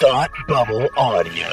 Thought Bubble Audio.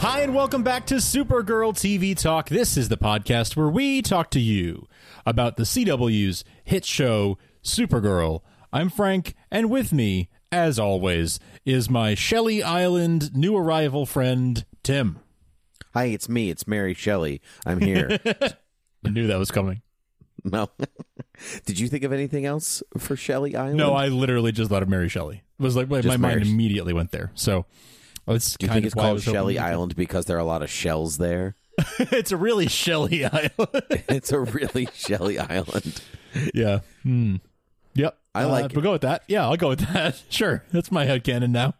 Hi, and welcome back to Supergirl TV Talk. This is the podcast where we talk to you about the CW's hit show, Supergirl. I'm Frank, and with me, as always, is my Shelly Island new arrival friend, Tim. Hi, it's me. It's Mary Shelley. I'm here. I knew that was coming. no. Did you think of anything else for Shelley Island? No, I literally just thought of Mary Shelley. It was like my, my mind Mary. immediately went there. So it's Do you kind think of it's called Shelley Island because there are a lot of shells there? it's a really Shelley Island. it's a really Shelley Island. yeah. Hmm. Yep. I Uh, like it. We'll go with that. Yeah, I'll go with that. Sure. That's my headcanon now.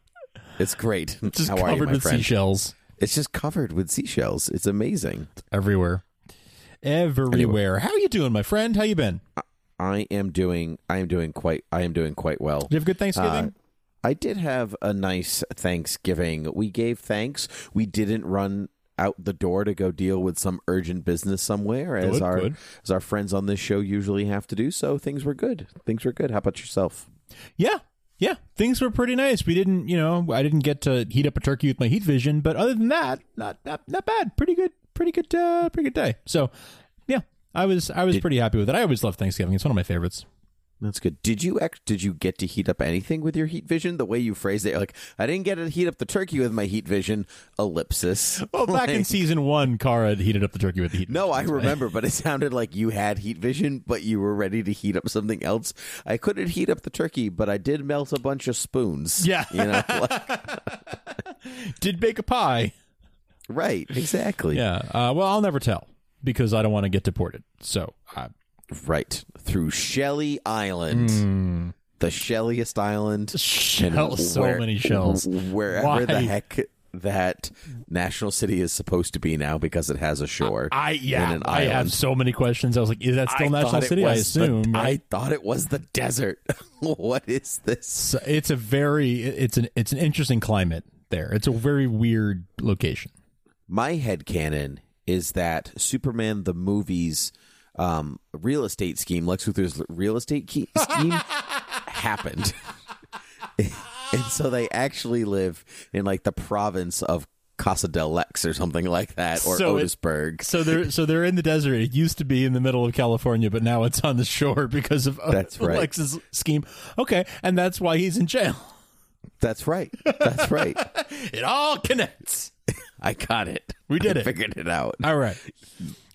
It's great. It's Just How are you, covered my with friend? seashells It's just covered with seashells. It's amazing. everywhere. Everywhere. How are you doing, my friend? How you been? I am doing. I am doing quite. I am doing quite well. Did you have a good Thanksgiving? Uh, I did have a nice Thanksgiving. We gave thanks. We didn't run out the door to go deal with some urgent business somewhere, as Good, our good. as our friends on this show usually have to do. So things were good. Things were good. How about yourself? yeah. Yeah. Things were pretty nice. We didn't, you know, I didn't get to heat up a turkey with my heat vision, but other than that, not not, not bad. Pretty good. Pretty good uh pretty good day. So, yeah. I was I was Did- pretty happy with it. I always love Thanksgiving. It's one of my favorites. That's good. Did you act, did you get to heat up anything with your heat vision? The way you phrased it, like I didn't get to heat up the turkey with my heat vision. Ellipsis. Well, back in season one, Kara heated up the turkey with the heat. No, I vision. remember, but it sounded like you had heat vision, but you were ready to heat up something else. I couldn't heat up the turkey, but I did melt a bunch of spoons. Yeah. you know, like- Did bake a pie. right? Exactly. Yeah. Uh, well, I'll never tell because I don't want to get deported. So, uh, right through Shelley Island, hmm. the shelliest island. Shell, so where- many shells. Wherever the heck that National City is supposed to be now, because it has a shore. I yeah, an I have so many questions. I was like, is that still I National City? I was the- assume. I thought it was the desert. what is this? So it's a very it's an it's an interesting climate there. It's a very weird location. My head canon is that Superman the movie's um, real estate scheme, Lex Luthor's real estate key- scheme, happened, and so they actually live in like the province of Casa del Lex or something like that, or So it- Otisburg. So they're so they're in the desert. It used to be in the middle of California, but now it's on the shore because of That's right. Alex's scheme. Okay, and that's why he's in jail. That's right. That's right. It all connects. I got it. We did I it. Figured it out. All right,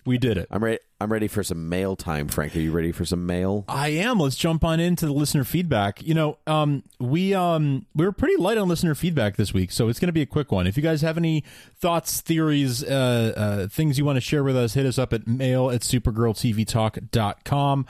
we did it. I'm ready. I'm ready for some mail time, Frank. Are you ready for some mail? I am. Let's jump on into the listener feedback. You know, um, we um, we were pretty light on listener feedback this week, so it's going to be a quick one. If you guys have any thoughts, theories, uh, uh, things you want to share with us, hit us up at mail at supergirltvtalk.com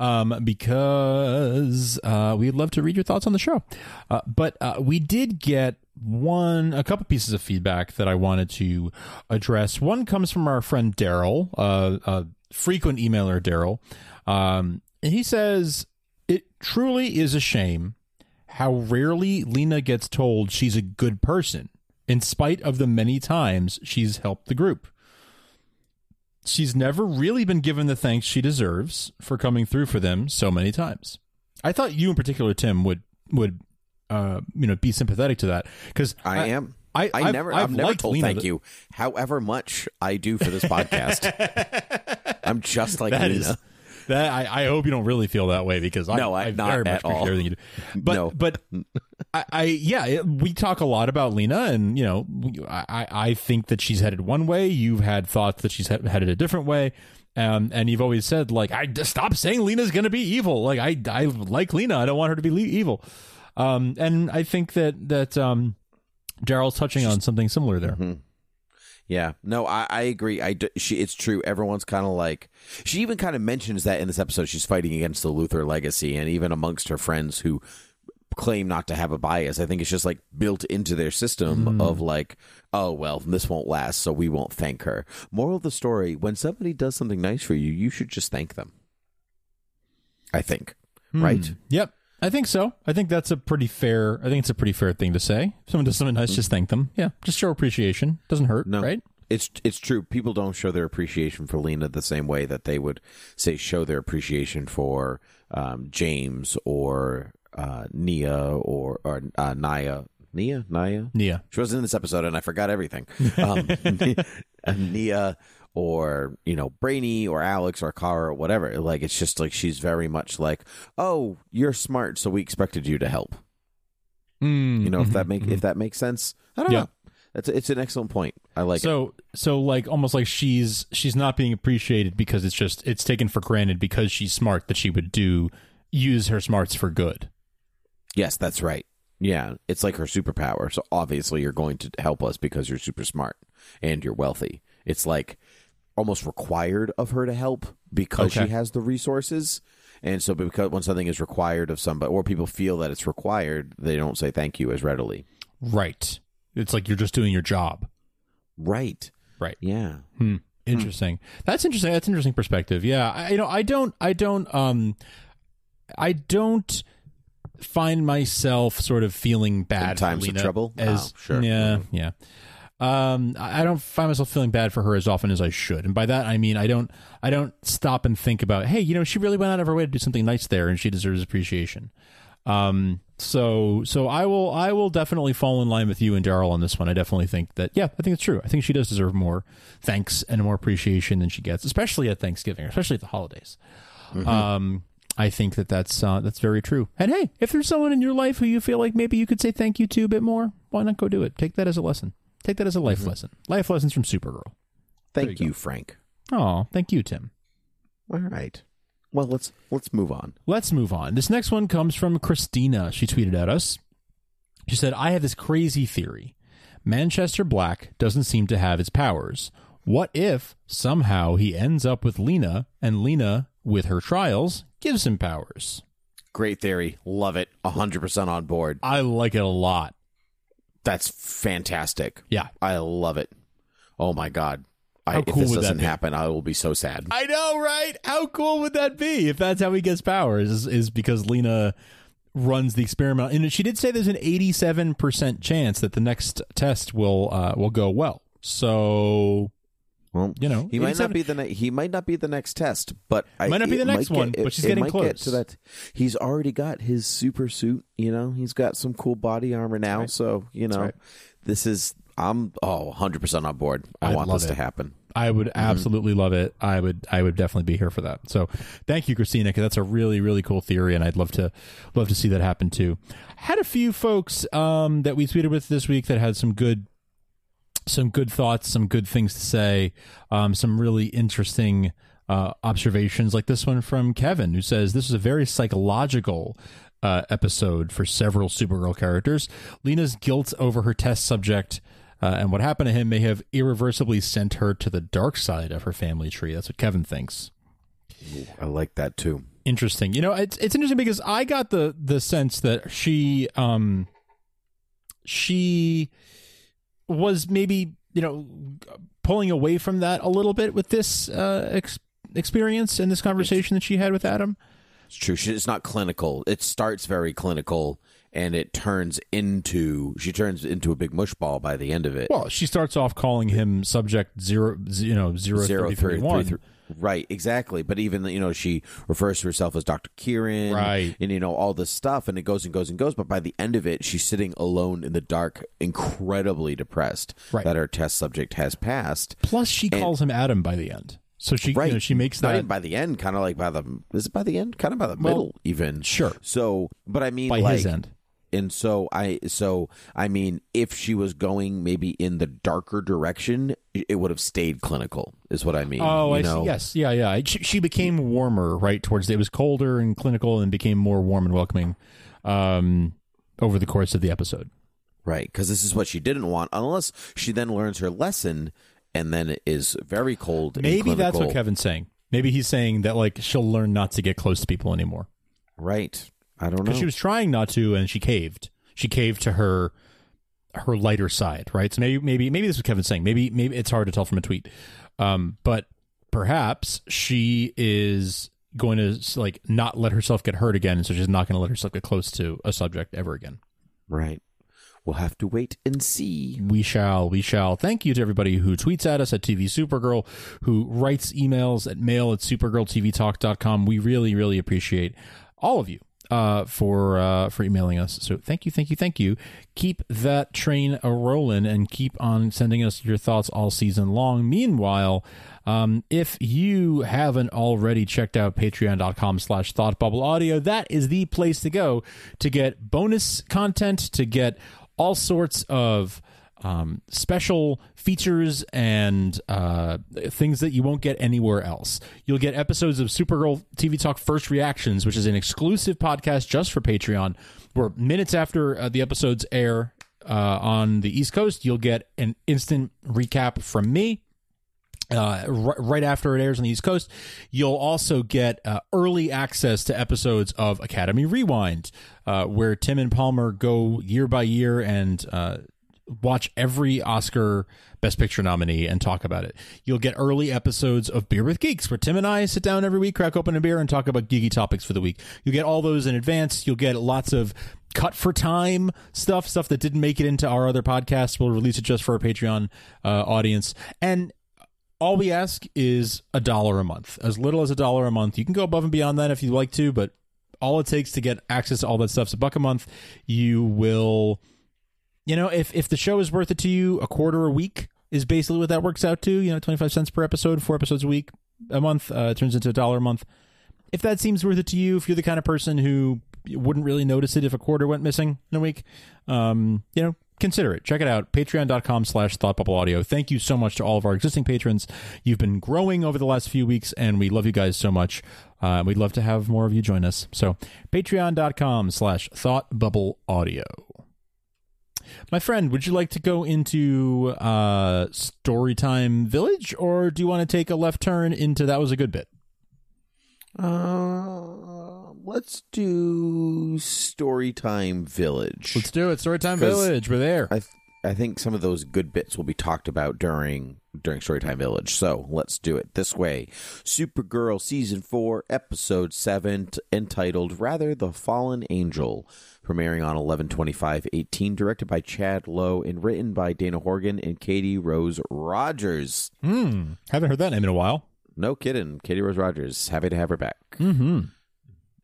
um, because uh, we'd love to read your thoughts on the show. Uh, but uh, we did get one a couple pieces of feedback that I wanted to address. One comes from our friend Daryl, uh, a frequent emailer Daryl. Um, and he says it truly is a shame how rarely Lena gets told she's a good person, in spite of the many times she's helped the group. She's never really been given the thanks she deserves for coming through for them so many times. I thought you in particular, Tim, would would uh, you know be sympathetic to that because I, am. I- I I've- never. I've I've, never told Lena thank that- you. However much I do for this podcast, I'm just like That Lena. is that I, I hope you don't really feel that way because I, No, I- I not very much at appreciate all. everything you do. But No. but I, I yeah it- we talk a lot about Lena and you know I I- think that she's headed one way. You've had thoughts that she's headed a different way. Um, and you've always said like I stop saying Lena's going to be evil. Like I I like Lena. I don't want her to be le- evil. Um, and I think that that um, Daryl's touching on something similar there. Yeah, no, I, I agree. I she, it's true. Everyone's kind of like she even kind of mentions that in this episode. She's fighting against the Luthor legacy, and even amongst her friends who claim not to have a bias, I think it's just like built into their system mm. of like, oh well, this won't last, so we won't thank her. Moral of the story: when somebody does something nice for you, you should just thank them. I think, hmm. right? Yep. I think so. I think that's a pretty fair. I think it's a pretty fair thing to say. If someone does something nice, just thank them. Yeah, just show appreciation. Doesn't hurt, No. right? It's it's true. People don't show their appreciation for Lena the same way that they would say show their appreciation for um, James or uh, Nia or or uh, Naya. Nia, Naya. Yeah. She wasn't in this episode, and I forgot everything. Um, Nia or you know Brainy or Alex or Kara or whatever. Like it's just like she's very much like, oh, you're smart, so we expected you to help. Mm, You know if mhm, that make mhm. if that makes sense. I don't Yeah. know. It's it's an excellent point. I like it. so so like almost like she's she's not being appreciated because it's just it's taken for granted because she's smart that she would do use her smarts for good. Yes, that's right. Yeah, it's like her superpower. So obviously you're going to help us because you're super smart and you're wealthy. It's like almost required of her to help because Okay. she has the resources. And so because when something is required of somebody or people feel that it's required, they don't say thank you as readily. Right. It's like you're just doing your job. Right. Right. Yeah. Hmm. Interesting. That's interesting. That's an interesting perspective. Yeah. I, you know, I don't, I don't, um, I don't find myself sort of feeling bad In times of trouble? As Oh, sure. Yeah. Yeah. Um, I don't find myself feeling bad for her as often as I should, and by that I mean I don't, I don't stop and think about, hey, you know, she really went out of her way to do something nice there, and she deserves appreciation. Um, so, so I will, I will definitely fall in line with you and Daryl on this one. I definitely think that, yeah, I think it's true. I think she does deserve more thanks and more appreciation than she gets, especially at Thanksgiving, especially at the holidays. Um, I think that that's uh, that's very true. And hey, if there's someone in your life who you feel like maybe you could say thank you to a bit more, why not go do it? Take that as a lesson. Take that as a life mm-hmm. lesson. Life lessons from Supergirl. Thank you you, Frank. Oh, thank you, Tim. All right. Well, let's let's move on. Let's move on. This next one comes from Christina. She tweeted at us. She said, I have this crazy theory. Manchester Black doesn't seem to have his powers. What if somehow he ends up with Lena and Lena, with her trials, gives him powers? Great theory. Love it. 100% on board. I like it a lot. That's fantastic. Yeah. I love it. Oh my god. I, How if this doesn't happen, I will be so sad. I know, right? How cool would that be if that's how he gets powers? Is, is because Lena runs the experiment, and she did say there's an 87 percent chance that the next test will uh, will go well. So Well, you know, he might not be the ne- he might not be the next test, but I, Might not be the next one, get, but she's it getting might Get close. to that, he's already got his super suit. You know, he's got some cool body armor now. right. So you know, right. this is I'm oh 100 percent on board. I I'd want this to happen. I would Mm-hmm. absolutely love it. I would I would definitely be here for that. So thank you, Christina, that's a really really cool theory, and I'd love to love to see that happen too. Had a few folks um, that we tweeted with this week that had some good some good thoughts, some good things to say, um, some really interesting uh, observations, like this one from Kevin, who says this is a very psychological uh, episode for several Supergirl characters. Lena's guilt over her test subject uh, and what happened to him may have irreversibly sent her to the dark side of her family tree. That's what Kevin thinks. I like that too. Interesting. You know, it's it's interesting because I got the the sense that she um she was maybe you know pulling away from that a little bit with this uh, ex- experience and this conversation that she had with Adam. It's true. She, it's not clinical. It starts very clinical, and it turns into she turns into a big mush ball by the end of it. Well, she starts off calling him subject zero, you know, zero, Zero, thirty, one. three, three. Right, exactly. But even you know, she refers to herself as Doctor Kieran, Right. And you know all this stuff, and it goes and goes and goes. But by the end of it, she's sitting alone in the dark, incredibly depressed Right. that her test subject has passed. Plus, she calls him Adam by the end. So she, Right, you know, she makes that by the end, kind of like by the is it by the end, kind of by the Well, middle, even sure. So, but I mean, by like, his end. And so I so I mean if she was going maybe in the darker direction it would have stayed clinical is what I mean Oh, you I know? see. Yes, yeah, yeah. She, she became warmer, right? Towards it was colder and clinical, and became more warm and welcoming um, over the course of the episode. right because this is what she didn't want unless she then learns her lesson and then it is very cold and Maybe that's what. Kevin's saying. Maybe he's saying that like she'll learn not to get close to people anymore right I don't know she was trying not to, and she caved. She caved to her her lighter side, right? So maybe maybe maybe this is what Kevin's saying. Maybe maybe it's hard to tell from a tweet, um, but perhaps she is going to like not let herself get hurt again, so she's not going to let herself get close to a subject ever again. Right. We'll have to wait and see. We shall, we shall. Thank you to everybody who tweets at us at TV Supergirl, who writes emails at mail at supergirltvtalk.com. We really, really appreciate all of you uh, for uh, for emailing us. So thank you, thank you, thank you. Keep that train a rolling and keep on sending us your thoughts all season long. Meanwhile, um, if you haven't already checked out patreon.com slash thought bubble audio, that is the place to go to get bonus content, to get all sorts of um, special features and uh, things that you won't get anywhere else. You'll get episodes of Supergirl TV Talk First Reactions, which is an exclusive podcast just for Patreon, where minutes after uh, the episodes air uh, on the East Coast, you'll get an instant recap from me. Uh, r- right after it airs on the East Coast, you'll also get uh, early access to episodes of Academy Rewind, uh, where Tim and Palmer go year by year and uh, watch every Oscar Best Picture nominee and talk about it. You'll get early episodes of Beer with Geeks, where Tim and I sit down every week, crack open a beer, and talk about geeky topics for the week. You'll get all those in advance. You'll get lots of cut for time stuff, stuff that didn't make it into our other podcasts. We'll release it just for our Patreon uh, audience. And all we ask is a dollar a month, as little as a dollar a month. You can go above and beyond that if you'd like to, but all it takes to get access to all that stuff is a buck a month. You will, you know, if if the show is worth it to you, a quarter a week is basically what that works out to. You know, twenty five cents per episode, four episodes a week, a month uh, turns into a dollar a month. If that seems worth it to you, if you're the kind of person who wouldn't really notice it if a quarter went missing in a week, um, you know, consider it. Check it out. Patreon.com slash thought bubble audio. Thank you so much to all of our existing patrons. You've been growing over the last few weeks, and we love you guys so much. Uh, we'd love to have more of you join us. So patreon.com slash thoughtbubbleaudio. My friend, would you like to go into uh, Storytime Village, or do you want to take a left turn into That Was a Good Bit? Uh, let's do Storytime Village. Let's do it. Storytime 'Cause Village. We're there. I th- I think some of those good bits will be talked about during during Storytime Village. So let's do it this way. Supergirl season four, episode seven, t- entitled "Rather the Fallen Angel," premiering on 11-25-18, directed by Chad Lowe and written by Dana Horgan and Katie Rose Rogers. Hmm. Haven't heard that name in a while. No kidding, Katie Rose Rogers. Happy to have her back. Mm-hmm.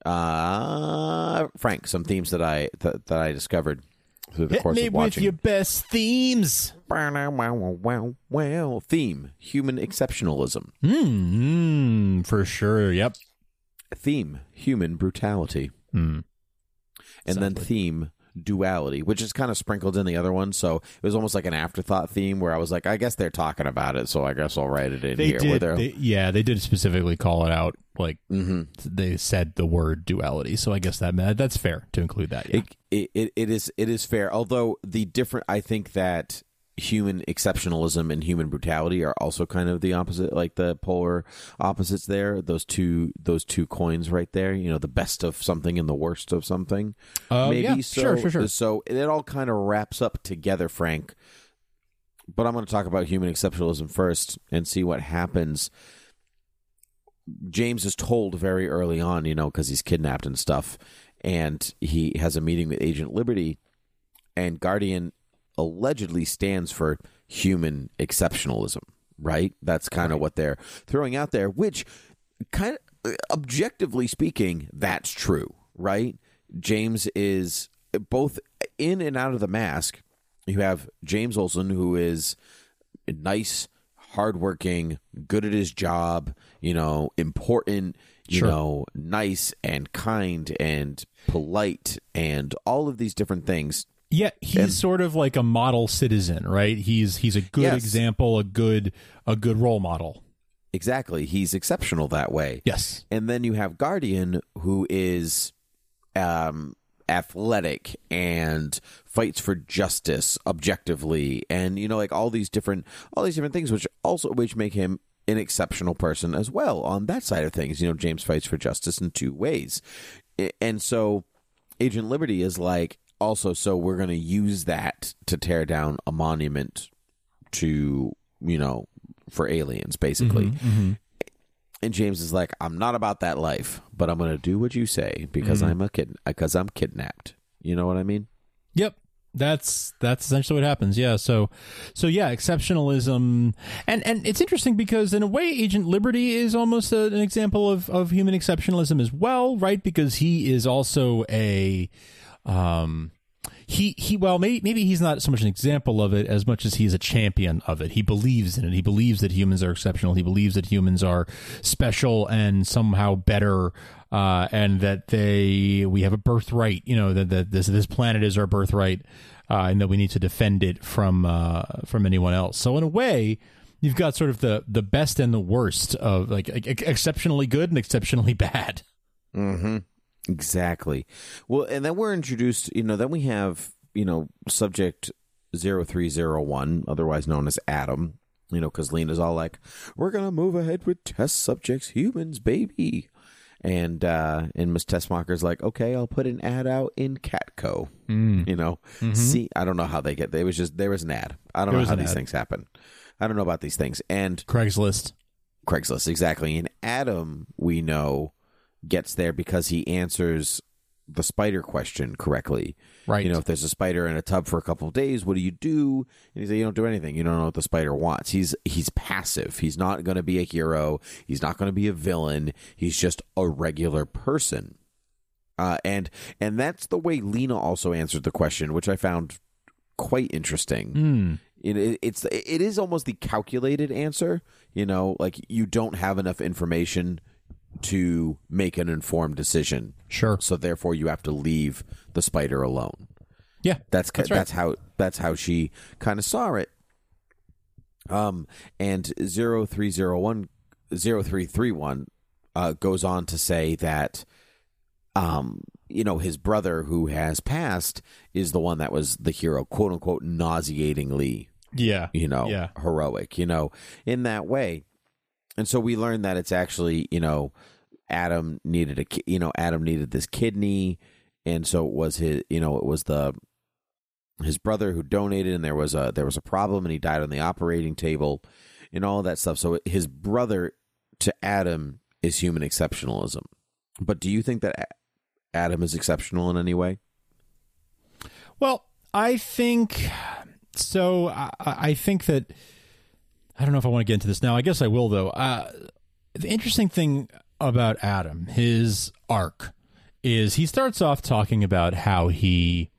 Uh Frank, some themes that I th- that I discovered through the Hit course me of with your best themes. Wow, wow, wow, wow. Theme: human exceptionalism. Hmm. For sure. Yep. Theme: human brutality. Hmm. And then theme: duality, which is kind of sprinkled in the other one. So it was almost like an afterthought theme where I was like, I guess they're talking about it, so I guess I'll write it in They here. did. they're- yeah, they did specifically call it out. Like Mhm. they said the word duality. So I guess that that's fair to include that. Yeah. It, it it is it is fair. Although the different, I think that human exceptionalism and human brutality are also kind of the opposite, like the polar opposites. There, those two those two coins right there. You know, the best of something and the worst of something. Uh, Maybe yeah, so. sure, sure, sure. So it all kind of wraps up together, Frank. But I'm going to talk about human exceptionalism first and see what happens. James is told very early on, you know, because he's kidnapped and stuff, and he has a meeting with Agent Liberty, and Guardian allegedly stands for human exceptionalism, right? That's kind of what they're throwing out there, which kind of objectively speaking, that's true, right? James is both in and out of the mask. You have James Olsen, who is nice, hardworking, good at his job, you know, important, you Sure. know, nice and kind and polite and all of these different things. Yeah, he's And- sort of like a model citizen, right? He's he's a good Yes. example, a good a good role model. Exactly. He's exceptional that way. Yes. And then you have Guardian, who is um, athletic and fights for justice objectively, and you know, like all these different, all these different things, which also which make him an exceptional person as well on that side of things. You know, James fights for justice in two ways, and so Agent Liberty is like also. So we're going to use that to tear down a monument to you know for aliens, basically. Mhm. and James is like, "I'm not about that life, but I'm going to do what you say because I'm a kid because I'm kidnapped." You know what I mean? Yep. That's that's essentially what happens. Yeah. So so yeah, exceptionalism and and it's interesting because in a way Agent Liberty is almost a, an example of of human exceptionalism as well, right? Because he is also a um he he well maybe maybe he's not so much an example of it as much as he's a champion of it. He believes in it. He believes that humans are exceptional. He believes that humans are special and somehow better uh, and that they we have a birthright. You know that, that this this planet is our birthright, uh, and that we need to defend it from uh, from anyone else. So in a way, you've got sort of the the best and the worst of like exceptionally good and exceptionally bad. Mm-hmm. Exactly. Well, and then we're introduced. You know, then we have you know subject 0301, otherwise known as Adam. You know, because Lena's all like, "We're gonna move ahead with test subjects, humans, baby." and uh, and Miss Teschmacher's like, okay, I'll put an ad out in Catco. Mm. You know, mm-hmm. see, I don't know how they get. There was just there was an ad. I don't there know how these ad. things happen. I don't know about these things. And Craigslist, Craigslist, exactly. And Adam, we know, gets there because he answers the spider question correctly. Right. You know, if there's a spider in a tub for a couple of days, what do you do? And he said, you don't do anything. You don't know what the spider wants. He's he's passive. He's not going to be a hero. He's not going to be a villain. He's just a regular person. Uh, and and that's the way Lena also answered the question, which I found quite interesting. Mm. It, it's it is almost the calculated answer. You know, like you don't have enough information to make an informed decision. Sure. So therefore, you have to leave the spider alone. Yeah, that's that's, right. that's how that's how she kind of saw it. Um, and zero three zero one zero three three one uh, goes on to say that, um, you know, his brother who has passed is the one that was the hero, quote unquote, nauseatingly, yeah, you know, yeah. heroic, you know, in that way. And so we learned that it's actually, you know, Adam needed a, you know, Adam needed this kidney, and so it was his, you know, it was the his brother who donated, and there was a there was a problem, and he died on the operating table, and all that stuff. So his brother to Adam is human exceptionalism. But do you think that Adam is exceptional in any way? Well, I think so. I, I think that I don't know if I want to get into this now. I guess I will though. Uh, the interesting thing about Adam, his arc, is he starts off talking about how he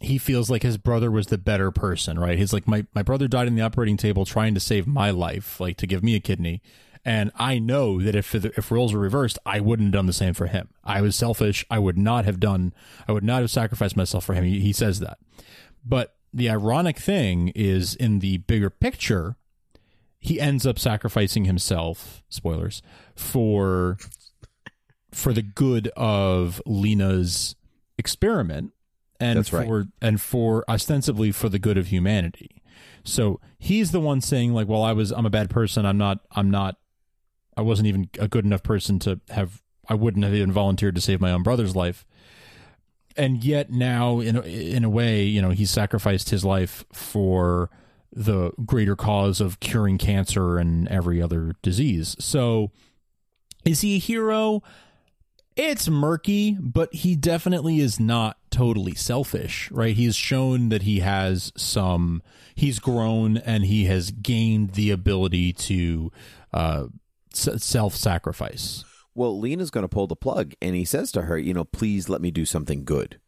he feels like his brother was the better person, right? He's like my my brother died in the operating table trying to save my life, like to give me a kidney. And I know that if if roles were reversed, I wouldn't have done the same for him. I was selfish. I would not have done. I would not have sacrificed myself for him. He, he says that. But the ironic thing is, in the bigger picture, he ends up sacrificing himself. Spoilers for for the good of Lena's experiment and That's for right. and for ostensibly for the good of humanity. So he's the one saying like, "Well, I was I'm a bad person. I'm not I'm not I wasn't even a good enough person to have I wouldn't have even volunteered to save my own brother's life." And yet now in a, in a way, you know, he sacrificed his life for the greater cause of curing cancer and every other disease. So is he a hero? It's murky, but he definitely is not totally selfish, right? He's shown that he has some, he's grown and he has gained the ability to uh, self sacrifice. Well, Lena's going to pull the plug, and he says to her, you know, please let me do something good.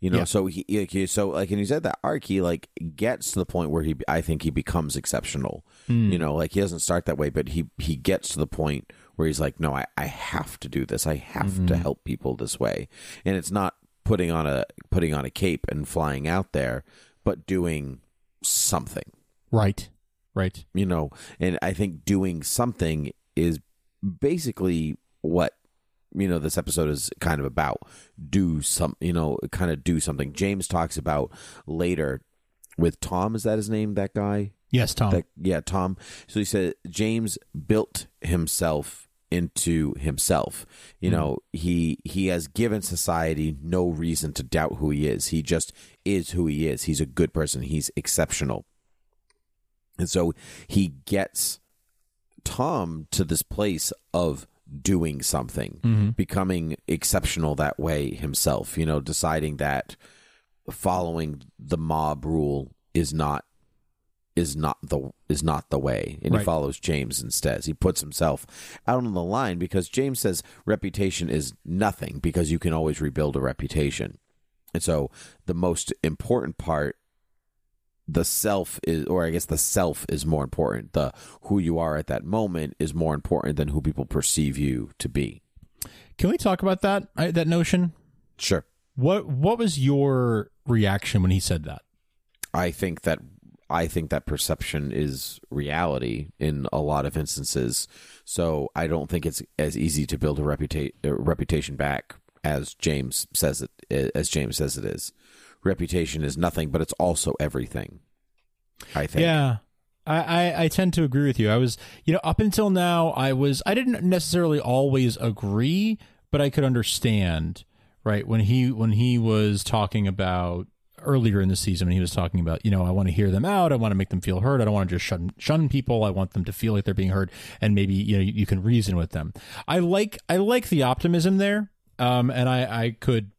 You know, yeah. so he, so like, and he said that arc, he like gets to the point where he, I think he becomes exceptional. Mm. You know, like he doesn't start that way, but he he gets to the point where he's like, no, I, I have to do this. I have mm-hmm. to help people this way, and it's not putting on a putting on a cape and flying out there, but doing something. Right. Right. You know, and I think doing something is basically what you know this episode is kind of about. Do some you know kind of do something. James talks about later with tom. Is that his name that guy? Yes tom. That, yeah tom. So he said james built himself into himself. You mm know he he has given society no reason to doubt who he is. He just is who he is. He's a good person. He's exceptional. And so he gets Tom to this place of doing something, mm-hmm. becoming exceptional that way himself, you know, deciding that following the mob rule is not is not the is not the way and Right. he follows James instead. He puts himself out on the line because James says reputation is nothing because you can always rebuild a reputation. And so the most important part the self is or I guess the self is more important. The who you are at that moment is more important than who people perceive you to be. Can we talk about that that notion? Sure. What what was your reaction when he said that? I think that I think that perception is reality in a lot of instances. So I don't think it's as easy to build a reputa- a reputation back as James says it as James says it is. Reputation is nothing, but it's also everything. I think. Yeah. I, I, tend to agree with you. I was, you know, up until now, I was, I didn't necessarily always agree, but I could understand, right? When he, when he was talking about earlier in the season, when he was talking about, you know, I want to hear them out. I want to make them feel heard. I don't want to just shun, shun people. I want them to feel like they're being heard and maybe, you know, you, you can reason with them. I like, I like the optimism there. Um, and I, I could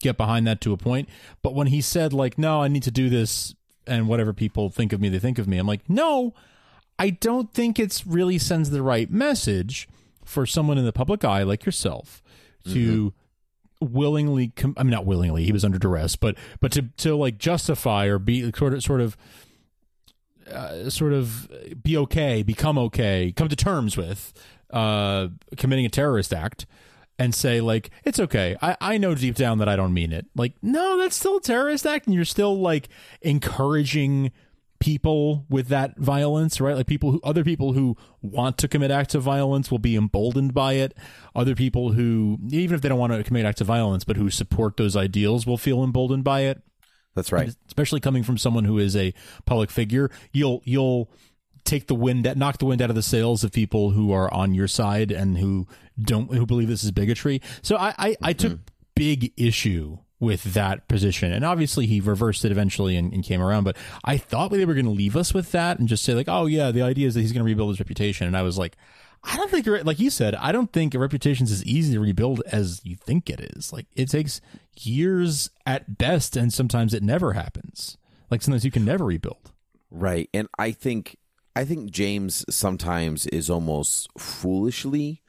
get behind that to a point. But when he said like, "No, I need to do this," and whatever people think of me, they think of me. I'm like, no, I don't think it's really sends the right message for someone in the public eye like yourself to willingly. Com- I mean, not willingly. He was under duress, but but to to like justify or be sort of sort of. Uh, sort of be okay, become okay, come to terms with uh, committing a terrorist act and say like it's okay. I, I know deep down that i don't mean it. Like no that's still a terrorist act and you're still like encouraging people with that violence right? Like people who other people who want to commit acts of violence will be emboldened by it. Other people who even if they don't want to commit acts of violence but who support those ideals will feel emboldened by it. That's right. especially coming from someone who is a public figure. You'll you'll take the wind that knock the wind out of the sails of people who are on your side and who don't who believe this is bigotry so i i, I took mm-hmm. big issue with that position and obviously he reversed it eventually and, and came around but i thought they were going to leave us with that and just say like oh yeah the idea is that he's going to rebuild his reputation and i was like I don't think, like you said, I don't think a reputation's as easy to rebuild as you think it is. Like it takes years at best, and sometimes it never happens. Like sometimes you can never rebuild. Right. And I think I think James sometimes is almost foolishly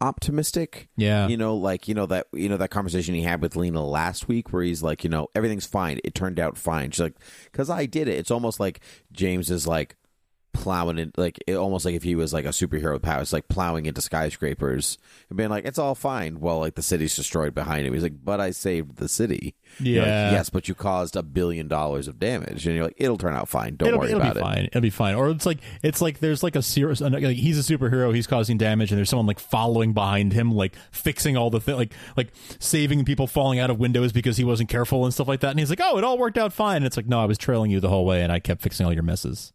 optimistic. Yeah. You know, like, you know, that you know, that conversation he had with Lena last week where he's like, you know, everything's fine. It turned out fine. She's like, because I did it. It's almost like James is like plowing it like it, almost like if he was like a superhero with powers, like plowing into skyscrapers and being like, It's all fine while like the city's destroyed behind him. He's like, But I saved the city. You're like, Yeah. yes, but you caused a billion dollars of damage. And you're like, It'll turn out fine. Don't it'll, worry it'll about be it. fine. It'll be fine. Or it's like it's like there's like a serious like he's a superhero. He's causing damage, and there's someone like following behind him, like fixing all the thing, like like saving people falling out of windows because he wasn't careful and stuff like that. And he's like, "Oh, it all worked out fine." And it's like, "No, I was trailing you the whole way, and I kept fixing all your messes."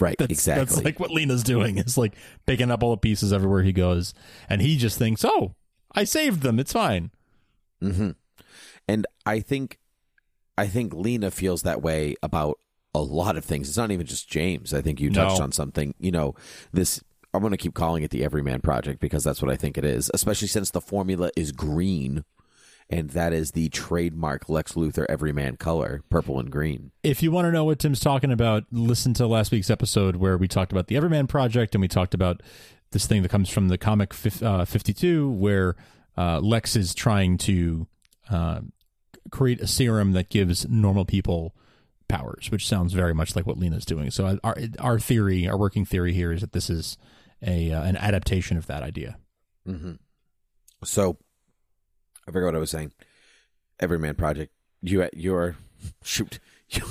Right, That's, exactly. That's like what Lena's doing. Is like picking up all the pieces everywhere he goes, and he just thinks, "Oh, I saved them. It's fine." hmm And I think, I think Lena feels that way about a lot of things. It's not even just James. I think you touched No. on something. You know, this. I'm going to keep calling it the Everyman Project because that's what I think it is. Especially since the formula is green, and that is the trademark Lex Luthor Everyman color, purple and green. If you want to know what Tim's talking about, listen to last week's episode where we talked about the Everyman Project and we talked about this thing that comes from the comic uh, 52 where uh, Lex is trying to uh, create a serum that gives normal people powers, which sounds very much like what Lena's doing. So uh, our our theory, our working theory here is that this is a uh, an adaptation of that idea. hmm So, I forgot what I was saying. Everyman Project. You at your shoot. You,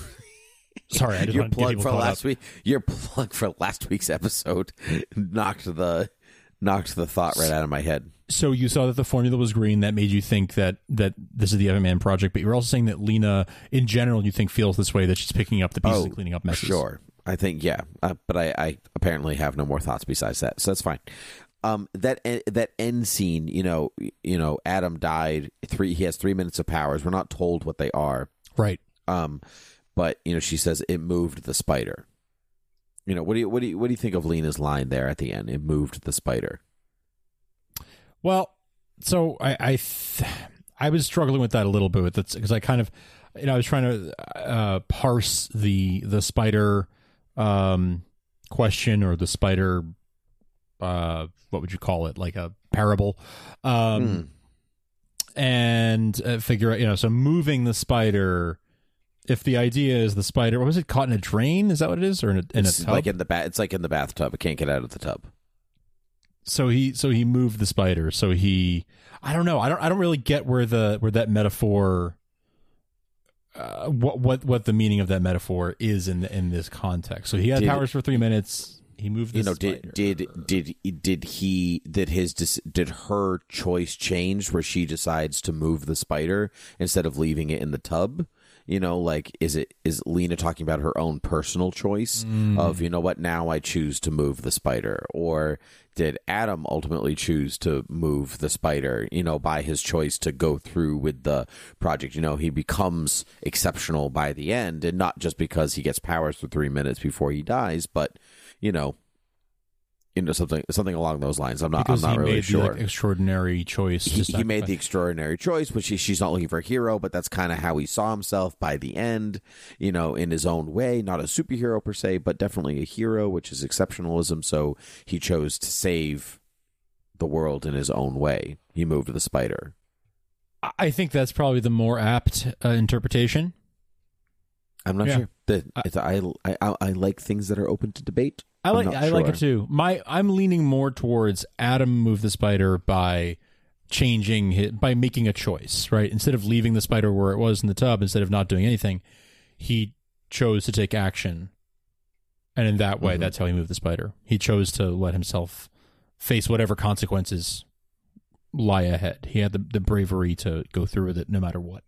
Sorry, I just your wanted to get plug for last up. week. Your plug for last week's episode knocked the knocked the thought right out of my head. so you saw that the formula was green that made you think that that this is the Everyman project but you're also saying that Lena in general you think feels this way that she's picking up the pieces and cleaning up messes Oh, Sure, I think yeah, uh, but I, I apparently have no more thoughts besides that, so that's fine. Um, that that end scene, you know, you know, Adam died. Three, he has three minutes of powers. We're not told what they are. right Um, but you know, she says it moved the spider, you know, what do you what do you what do you think of Lena's line there at the end? It moved the spider. Well, so I I, th- I was struggling with that a little bit because I kind of you know I was trying to uh, parse the the spider um, question or the spider uh, what would you call it? Like a parable. Um, Mm. and uh, figure out you know so moving the spider if the idea is the spider what was it caught in a drain? Is that what it is? Or in a, in a tub like in the ba- it's like in the bathtub. It can't get out of the tub. so he so he moved the spider. So he i don't know. I don't i don't really get where the where that metaphor uh, what what what the meaning of that metaphor is in in this context. So he had Did- powers for 3 minutes he moved the you know spider. did did did did he did his did her choice change where she decides to move the spider instead of leaving it in the tub you know like is it is lena talking about her own personal choice Mm. of you know what now i choose to move the spider or did adam ultimately choose to move the spider you know by his choice to go through with the project you know he becomes exceptional by the end and not just because he gets powers for three minutes before he dies but you know, you know something something along those lines. I'm not because I'm not he really made sure. the like, extraordinary choice he, he made the extraordinary choice, which he, she's not looking for a hero, but that's kind of how he saw himself by the end. You know, in his own way, not a superhero per se, but definitely a hero, which is exceptionalism. So he chose to save the world in his own way. He moved the spider. i think that's probably the more apt uh, interpretation I'm not Yeah. sure. The, I- it's, I, I I like things that are open to debate. I like I like it too. My I'm leaning more towards Adam move the spider by changing his, by making a choice, right? Instead of leaving the spider where it was in the tub, instead of not doing anything, he chose to take action. And in that way, Mhm. that's how he moved the spider. He chose to let himself face whatever consequences lie ahead. He had the, the bravery to go through with it no matter what.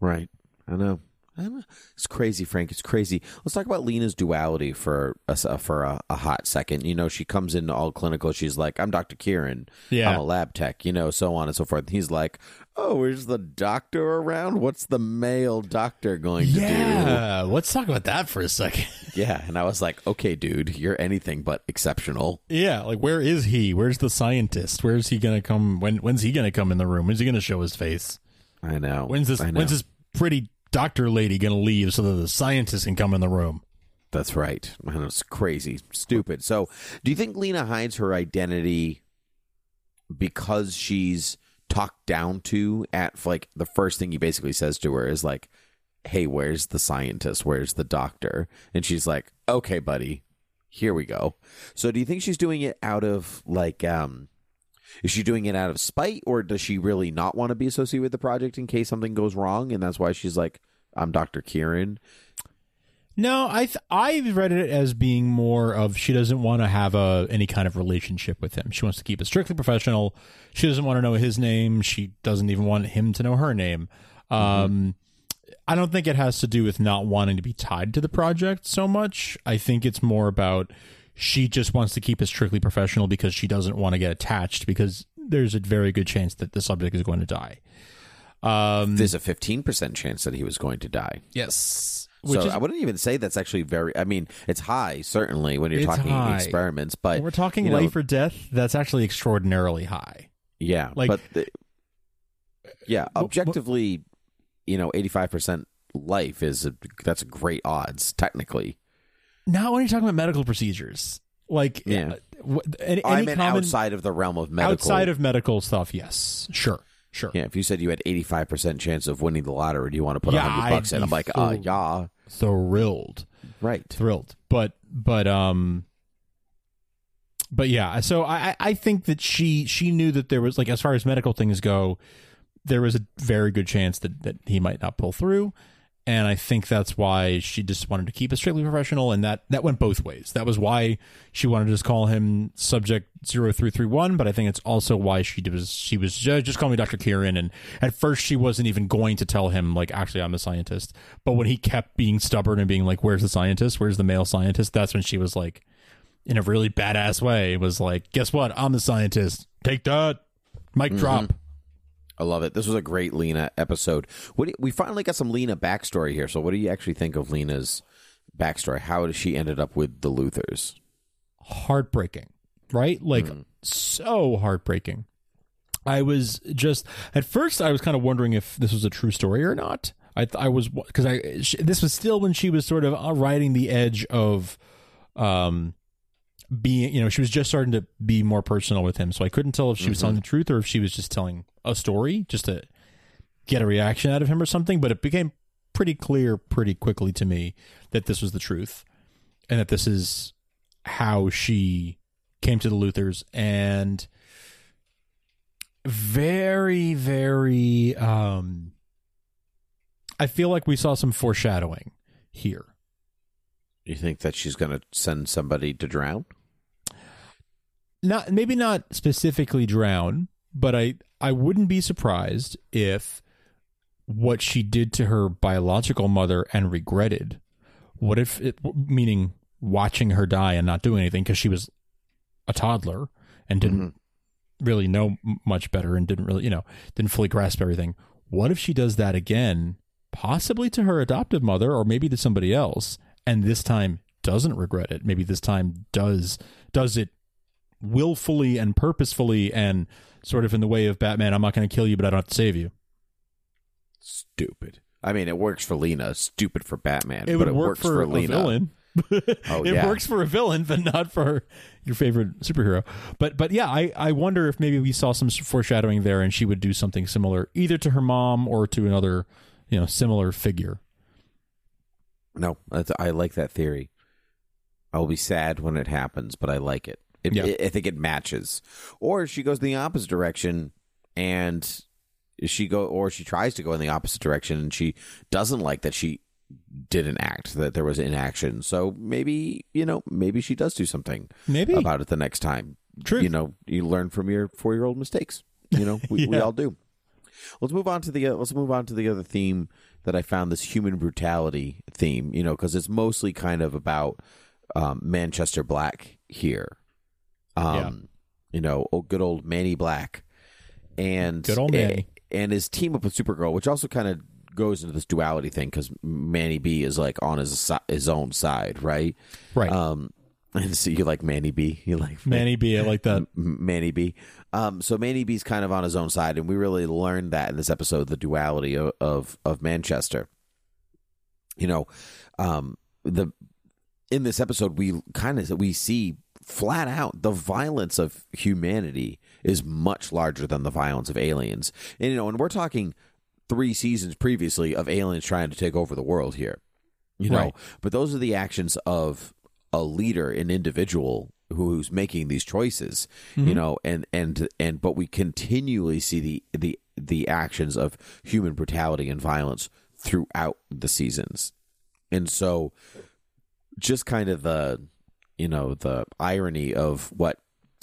Right. I know. I know. It's crazy, Frank. It's crazy. Let's talk about Lena's duality for a, for a, a hot second. You know, she comes in all clinical. She's like, "I'm Dr. Kieran. Yeah. I'm a lab tech." You know, so on and so forth. He's like, "Oh, is the doctor around? What's the male doctor going to do? Yeah, let's talk about that for a second. Yeah. And I was like, "Okay, dude, you're anything but exceptional." Yeah, like where is he? Where's the scientist? Where's he gonna come? When when's he gonna come in the room? When's he gonna show his face? I know. When's this know. when's this pretty doctor lady gonna leave so that the scientist can come in the room? That's right. It's crazy, stupid. So, do you think Lena hides her identity because she's talked down to at like the first thing he basically says to her is like, "Hey, where's the scientist? Where's the doctor?" And she's like, "Okay, buddy, here we go." So, do you think she's doing it out of like um is she doing it out of spite or does she really not want to be associated with the project in case something goes wrong and that's why she's like, "I'm Dr. Kieran." No, I th- I read it as being more of she doesn't want to have a any kind of relationship with him. She wants to keep it strictly professional. She doesn't want to know his name. She doesn't even want him to know her name. Um, I don't think it has to do with not wanting to be tied to the project so much. I think it's more about she just wants to keep it strictly professional because she doesn't want to get attached because there's a very good chance that the subject is going to die. Um, There's a 15% chance that he was going to die. yes, which so is I wouldn't even say that's actually very. I mean, it's high certainly when you're talking high. experiments, but when we're talking you know, life or death, that's actually extraordinarily high. yeah, like- but the, yeah, objectively, you know, 85 percent life is a, that's great odds technically. Not when you're talking about medical procedures, like Yeah. uh, any, I any common outside of the realm of medical. outside of medical stuff. Yes, sure, sure. yeah, if you said you had 85 percent chance of winning the lottery, do you want to put a Yeah, hundred I'd bucks in? I'm like, uh, yeah, Thrilled, right. thrilled, but but um, but yeah. So I I- I think that she she knew that there was like as far as medical things go, there was a very good chance that that he might not pull through. And I think that's why she just wanted to keep it strictly professional, and that that went both ways. That was why she wanted to just call him Subject 0331, but I think it's also why she was she was just, just call me Dr. Kieran, and at first she wasn't even going to tell him like actually I'm a scientist, but when he kept being stubborn and being like where's the scientist, where's the male scientist, that's when she was like in a really badass way was like guess what I'm the scientist, take that, mic mm-hmm. drop. I love it. This was a great Lena episode. What you- we finally got some Lena backstory here. So, what do you actually think of Lena's backstory. How she ended up with the Luthors? heartbreaking, right? Like Mm. so heartbreaking. I was just at first I was kind of wondering if this was a true story or not. I th- I was because I she, this was still when she was sort of uh, riding the edge of um being you know she was just starting to be more personal with him. So i couldn't tell if she was telling the truth or if she was just telling a story just to get a reaction out of him or something. But it became pretty clear pretty quickly to me that this was the truth and that this is how she came to the Luthors and very very um i feel like we saw some foreshadowing here. You think that she's going to send somebody to drown? Not maybe not specifically drown, but I I wouldn't be surprised if what she did to her biological mother and regretted. What if it meaning watching her die and not doing anything because she was a toddler and didn't mm-hmm. really know much better and didn't really you know didn't fully grasp everything. What if she does that again, possibly to her adoptive mother or maybe to somebody else, and this time doesn't regret it? Maybe this time does does it willfully and purposefully and sort of in the way of Batman, I'm not going to kill you, but I don't have to save you. Stupid. I mean, it works for Lena. Stupid for Batman. It but would it work works for, a Lena. villain. Oh, it yeah. works for a villain, but not for your favorite superhero. But but yeah, I, I wonder if maybe we saw some foreshadowing there, and she would do something similar, either to her mom or to another, you know, similar figure. No, I like that theory. I will be sad when it happens, but I like it. It, Yeah. it- I think it matches. Or she goes in the opposite direction, and she go, or she tries to go in the opposite direction, and she doesn't like that she didn't act, that there was inaction. So maybe you know, maybe she does do something Maybe about it the next time. True. You know, you learn from your four year old mistakes. You know, we, we all do. Let's move on to the uh, let's move on to the other theme that I found this human brutality theme. You know, because it's mostly kind of about um, Manchester Black here. Um, you know, oh, good old Manny Black, and Good old Manny. and his team up with Supergirl, which also kind of goes into this duality thing because Manny B is like on his his own side, right? right. Um, and so you like Manny B, you like Manny B, I like that. Manny B. Um, so Manny B's kind of on his own side, and we really learned that in this episode, the duality of of, of Manchester. You know, um, the in this episode we kind of we see flat out the violence of humanity is much larger than the violence of aliens, and you know, and we're talking three seasons previously of aliens trying to take over the world here. You know, Right. but those are the actions of a leader, an individual who's making these choices. You mm-hmm. know, and and and but we continually see the the the actions of human brutality and violence throughout the seasons, and so just kind of the you know the irony of what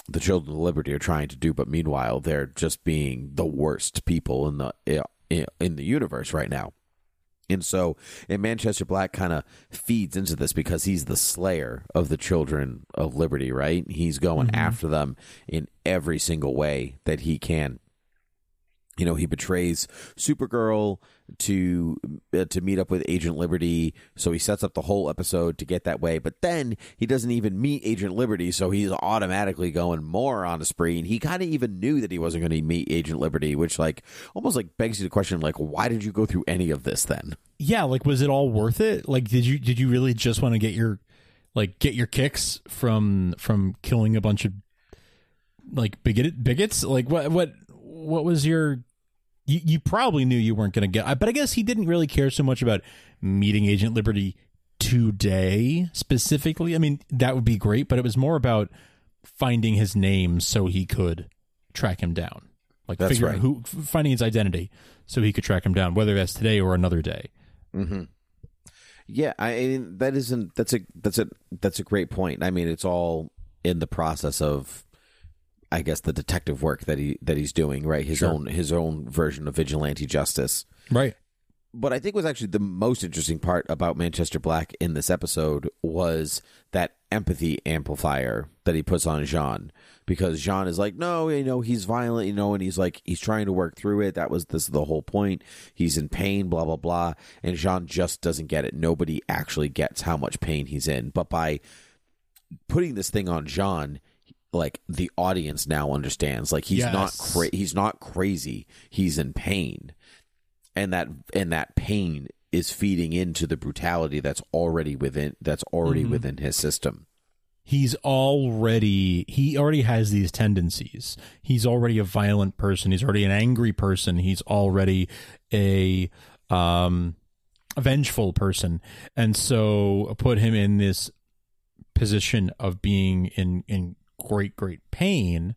the children of liberty are trying to do but meanwhile they're just being the worst people in the in the universe right now. And so and manchester black kind of feeds into this because he's the slayer of the children of liberty right? He's going mm-hmm. after them in every single way that he can you know he betrays supergirl to uh, to meet up with agent liberty. So he sets up the whole episode to get that way. But then he doesn't even meet agent liberty. So he's automatically going more on a spree and he kind of even knew that he wasn't going to meet agent liberty which like almost like begs you the question like why did you go through any of this then? Yeah, like was it all worth it? Like did you did you really just want to get your like get your kicks from from killing a bunch of like bigoted bigots? Like what what what was your you, you probably knew you weren't going to get but I guess he didn't really care so much about meeting Agent Liberty today specifically. I mean, that would be great, but it was more about finding his name so he could track him down. Like That's figure right. out who finding his identity so he could track him down, whether that's today or another day. Mm-hmm. Yeah, I mean that isn't that's a that's a that's a great point. I mean, it's all in the process of, I guess, the detective work that he that he's doing. Right, his Sure. own his own version of vigilante justice. Right. What I think was actually the most interesting part about Manchester Black in this episode was that empathy amplifier that he puts on J'onn because J'onn is like, no, you know, he's violent, you know, and he's like, he's trying to work through it. That was this is the whole point. He's in pain, blah blah blah, and J'onn just doesn't get it. Nobody actually gets how much pain he's in, but by putting this thing on J'onn, like the audience now understands. Like he's Yes. not cra- he's not crazy. He's in pain, and that and that pain is feeding into the brutality that's already within that's already Mm-hmm. within his system. he's already he already has these tendencies he's already a violent person he's already an angry person he's already a um a vengeful person and so put him in this position of being in in great great pain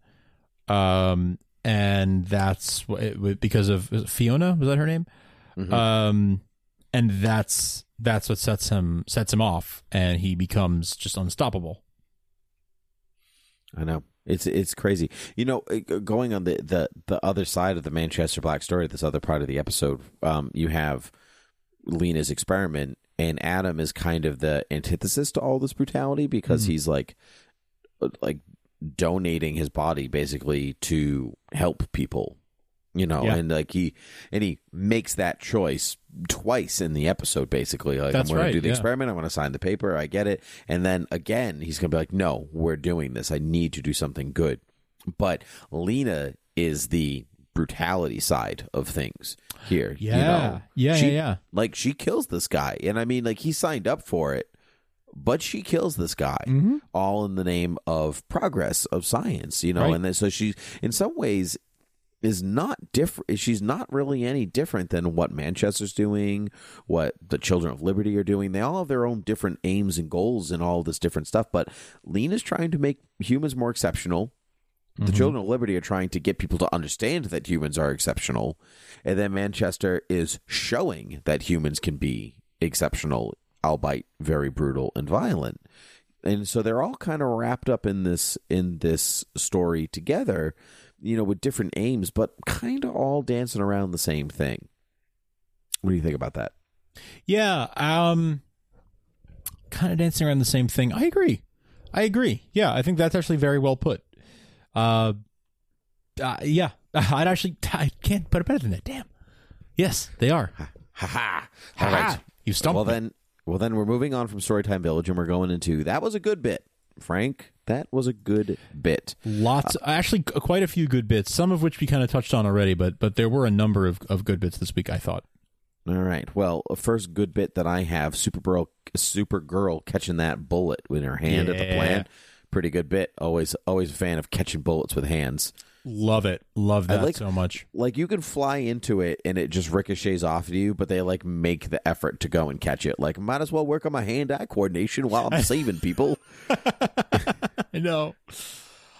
um and that's it, because of Fiona? Was that her name? Um and that's that's what sets him sets him off and he becomes just unstoppable. I know. It's it's crazy. You know, uh, going on the the the other side of the Manchester Black story, this other part of the episode, um, you have Lena's experiment, and Adam is kind of the antithesis to all this brutality because he's like, uh, like donating his body basically to help people. You know, Yeah. and like he and he makes that choice twice in the episode, basically. Like That's I'm going right, to do the yeah. experiment. I'm going to sign the paper. I get it. And then again, he's going to be like, "No, we're doing this. I need to do something good." But Lena is the brutality side of things here. you Yeah. know? Yeah, She- yeah, yeah. Like she kills this guy, and I mean, like he signed up for it, but she kills this guy, Mm-hmm. all in the name of progress of science. You know, Right. and then so she, in some ways. Is not different. She's not really any different than what Manchester's doing, what the Children of Liberty are doing. They all have their own different aims and goals and all this different stuff. But Lena is trying to make humans more exceptional. The Children of Liberty are trying to get people to understand that humans are exceptional. And then Manchester is showing that humans can be exceptional, albeit very brutal and violent. And so they're all kind of wrapped up in this in this story together, you know, with different aims, but kind of all dancing around the same thing. What do you think about that? Yeah, um kind of dancing around the same thing. I agree. I agree. Yeah, I think that's actually very well put. Uh, uh yeah, I'd actually I can't put it better than that. Damn. Yes, they are. Ha ha. Ha All ha. right. You stumped Well then well then we're moving on from Storytime Village and we're going into that was a good bit. Frank, that was a good bit. Lots, actually, quite a few good bits. Some of which we kind of touched on already, but but there were a number of, of good bits this week. I thought. All right. Well, a first good bit that I have, Supergirl, Supergirl catching that bullet with her hand at the Yeah. plant. Pretty good bit. Always, always a fan of catching bullets with hands. Love it. Love that like- so much. Like you can fly into it and it just ricochets off of you, but they like make the effort to go and catch it. Like might as well work on my hand-eye coordination while I'm saving people. I know.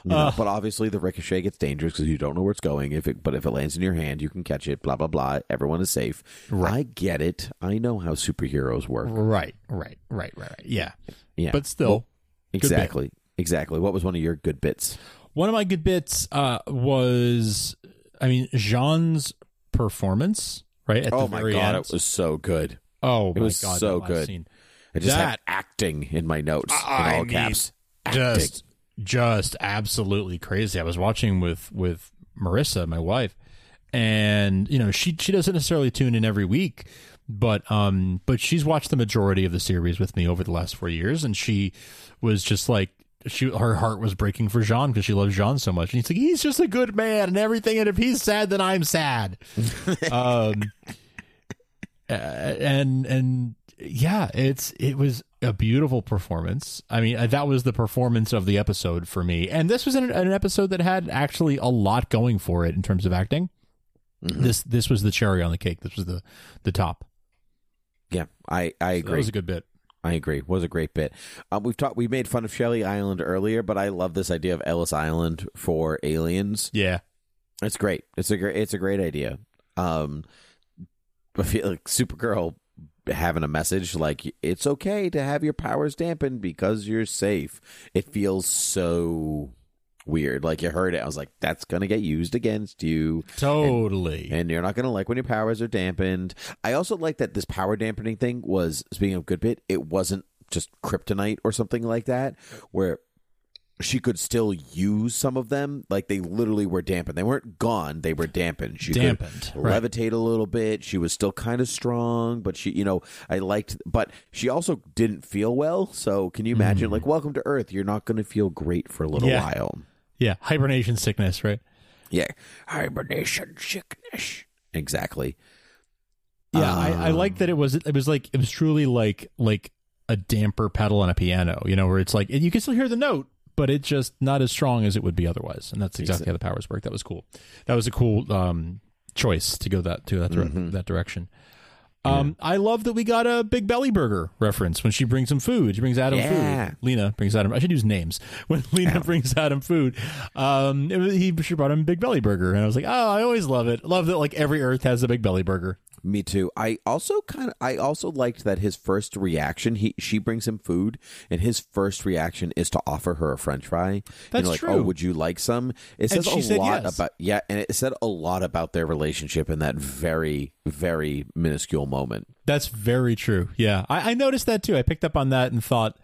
You know, but obviously the ricochet gets dangerous because you don't know where it's going. If it, but if it lands in your hand, you can catch it. Blah blah blah. Everyone is safe. Right. I get it. I know how superheroes work. Right. Right. Right. Right. Right. Yeah. Yeah, But still, Well, exactly, exactly. What was one of your good bits? One of my good bits uh, was, I mean, J'onn's performance. Right at oh the my very god, end. it was so good. oh it was god, so good. Scene. I just That- had acting in my notes I in all mean, caps. Acting. Just, just absolutely crazy. I was watching with with Marissa, my wife, and you know she she doesn't necessarily tune in every week, but um, but she's watched the majority of the series with me over the last four years, and she was just like. She her heart was breaking for J'onn because she loves J'onn so much, and he's like he's just a good man and everything, and if he's sad, then I'm sad. um, and and yeah, it's it was a beautiful performance. I mean, uh, that was the performance of the episode for me. And this was an, an episode that had actually a lot going for it in terms of acting. This this was the cherry on the cake. This was the the top. Yeah, I I That agree. was a good bit. I agree. Was a great bit. Um, we've talked. We made fun of Shelley Island earlier, but I love this idea of Ellis Island for aliens. Yeah. It's great. It's a great. It's a great idea. Um, I feel like Supergirl having a message like it's okay to have your powers dampened because you're safe. It feels so weird. Like you heard it, I was like, that's gonna get used against you. Totally. and you're not going to like when your powers are dampened. I also like that this power dampening thing was speaking of good bit, it wasn't just kryptonite or something like that, where she could still use some of them. Like they literally were dampened. They weren't gone. They were dampened. She Dampened, could right. levitate a little bit. She was still kind of strong, but she, you know, I liked. But she also didn't feel well. So can you imagine? Like, welcome to Earth. You're not going to feel great for a little Mm. Yeah. while. Yeah, hibernation sickness, right? Yeah, hibernation sickness. Exactly. Yeah, I, I Um, like that it was it was like it was truly like like a damper pedal on a piano, you know, where it's like you can still hear the note, but it's just not as strong as it would be otherwise. And that's exactly how the powers work. That was cool. That was a cool um, choice to go that to that dire- Mm-hmm. that direction. Um, I love that we got a Big Belly Burger reference when she brings him food. She brings Adam Yeah. food. Lena brings Adam. I should use names when Lena brings Adam food. Um, was, he she brought him Big Belly Burger, and I was like, oh, I always love it. Love that like every Earth has a Big Belly Burger. Me too. I also kind of I also liked that his first reaction he she brings him food and his first reaction is to offer her a french fry. You That's know, like, true. Oh, would you like some? It says a lot yes. about yeah, and it said a lot about their relationship in that very very minuscule moment. That's very true. Yeah, I, I noticed that too. I picked up on that and thought,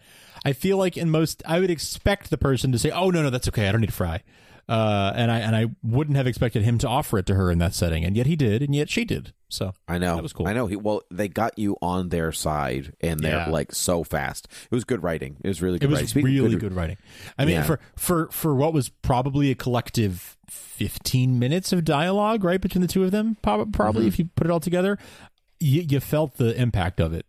I feel like in most, I would expect the person to say, "Oh no, no, that's okay. I don't need fry," uh, and I and I wouldn't have expected him to offer it to her in that setting, and yet he did, and yet she did. So I know. That was cool. I know. He, well, they got you on their side, and they're Yeah. like so fast. It was good writing. It was really good. it good was writing. Speaking really good, writing. I mean, Yeah. for for for what was probably a collective fifteen minutes of dialogue, right between the two of them, probably Mm-hmm. if you put it all together, you, you felt the impact of it.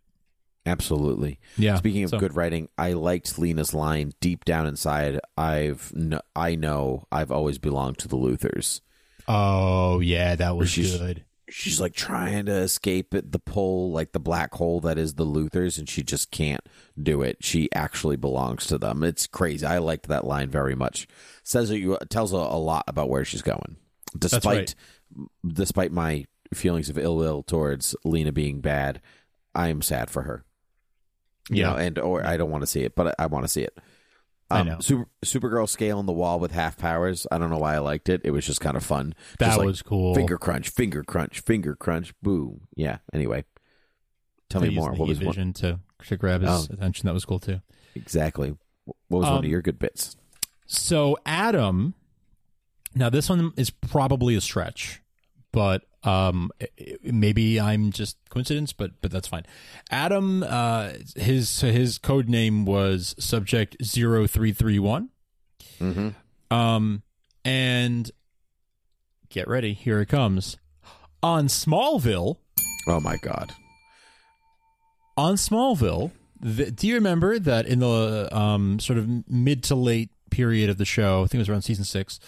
Absolutely. Yeah. Speaking of so- good writing, I liked Lena's line deep down inside. I've kn- I know I've always belonged to the Luthors. Oh yeah, that was she's- good. She's like trying to escape it, the pole, like the black hole that is the Luthors, and she just can't do it. She actually belongs to them. It's crazy. I liked that line very much. Says that you uh, tells a, a lot about where she's going, despite right. despite my feelings of ill will towards Lena being bad. I am sad for her. You Yeah. know, and or I don't want to see it, but I, I want to see it. I Um, know. Super Supergirl scale on the wall with half powers. I don't know why I liked it. It was just kind of fun. That Just like was cool. Finger crunch, finger crunch, finger crunch. Boom. Yeah. Anyway, tell to me more. What was one? vision to to grab his Oh. attention. That was cool too. exactly? What was one Um, of your good bits? So Adam, now this one is probably a stretch, but um, i- i- maybe I'm just coincidence, but but that's fine. Adam, uh, his his code name was Subject 0331 Mm-hmm. Um, and get ready, here it comes. On Smallville, Oh my god. on Smallville, the, do you remember that in the um, sort of mid to late period of the show, I think it was around season six,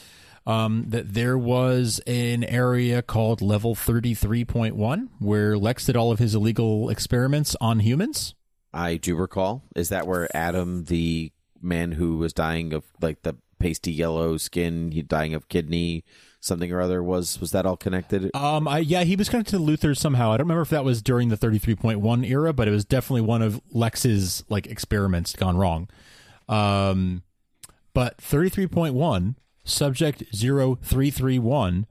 um, that there was an area called Level 33.1 where Lex did all of his illegal experiments on humans? I do recall. Is that where Adam, the man who was dying of like the pasty yellow skin, he dying of kidney something or other was was that all connected? Um, I, yeah, he was connected to Luthor somehow. I don't remember if that was during the 33.1 era, but it was definitely one of Lex's like experiments gone wrong. Um, but 33.1, subject 0331,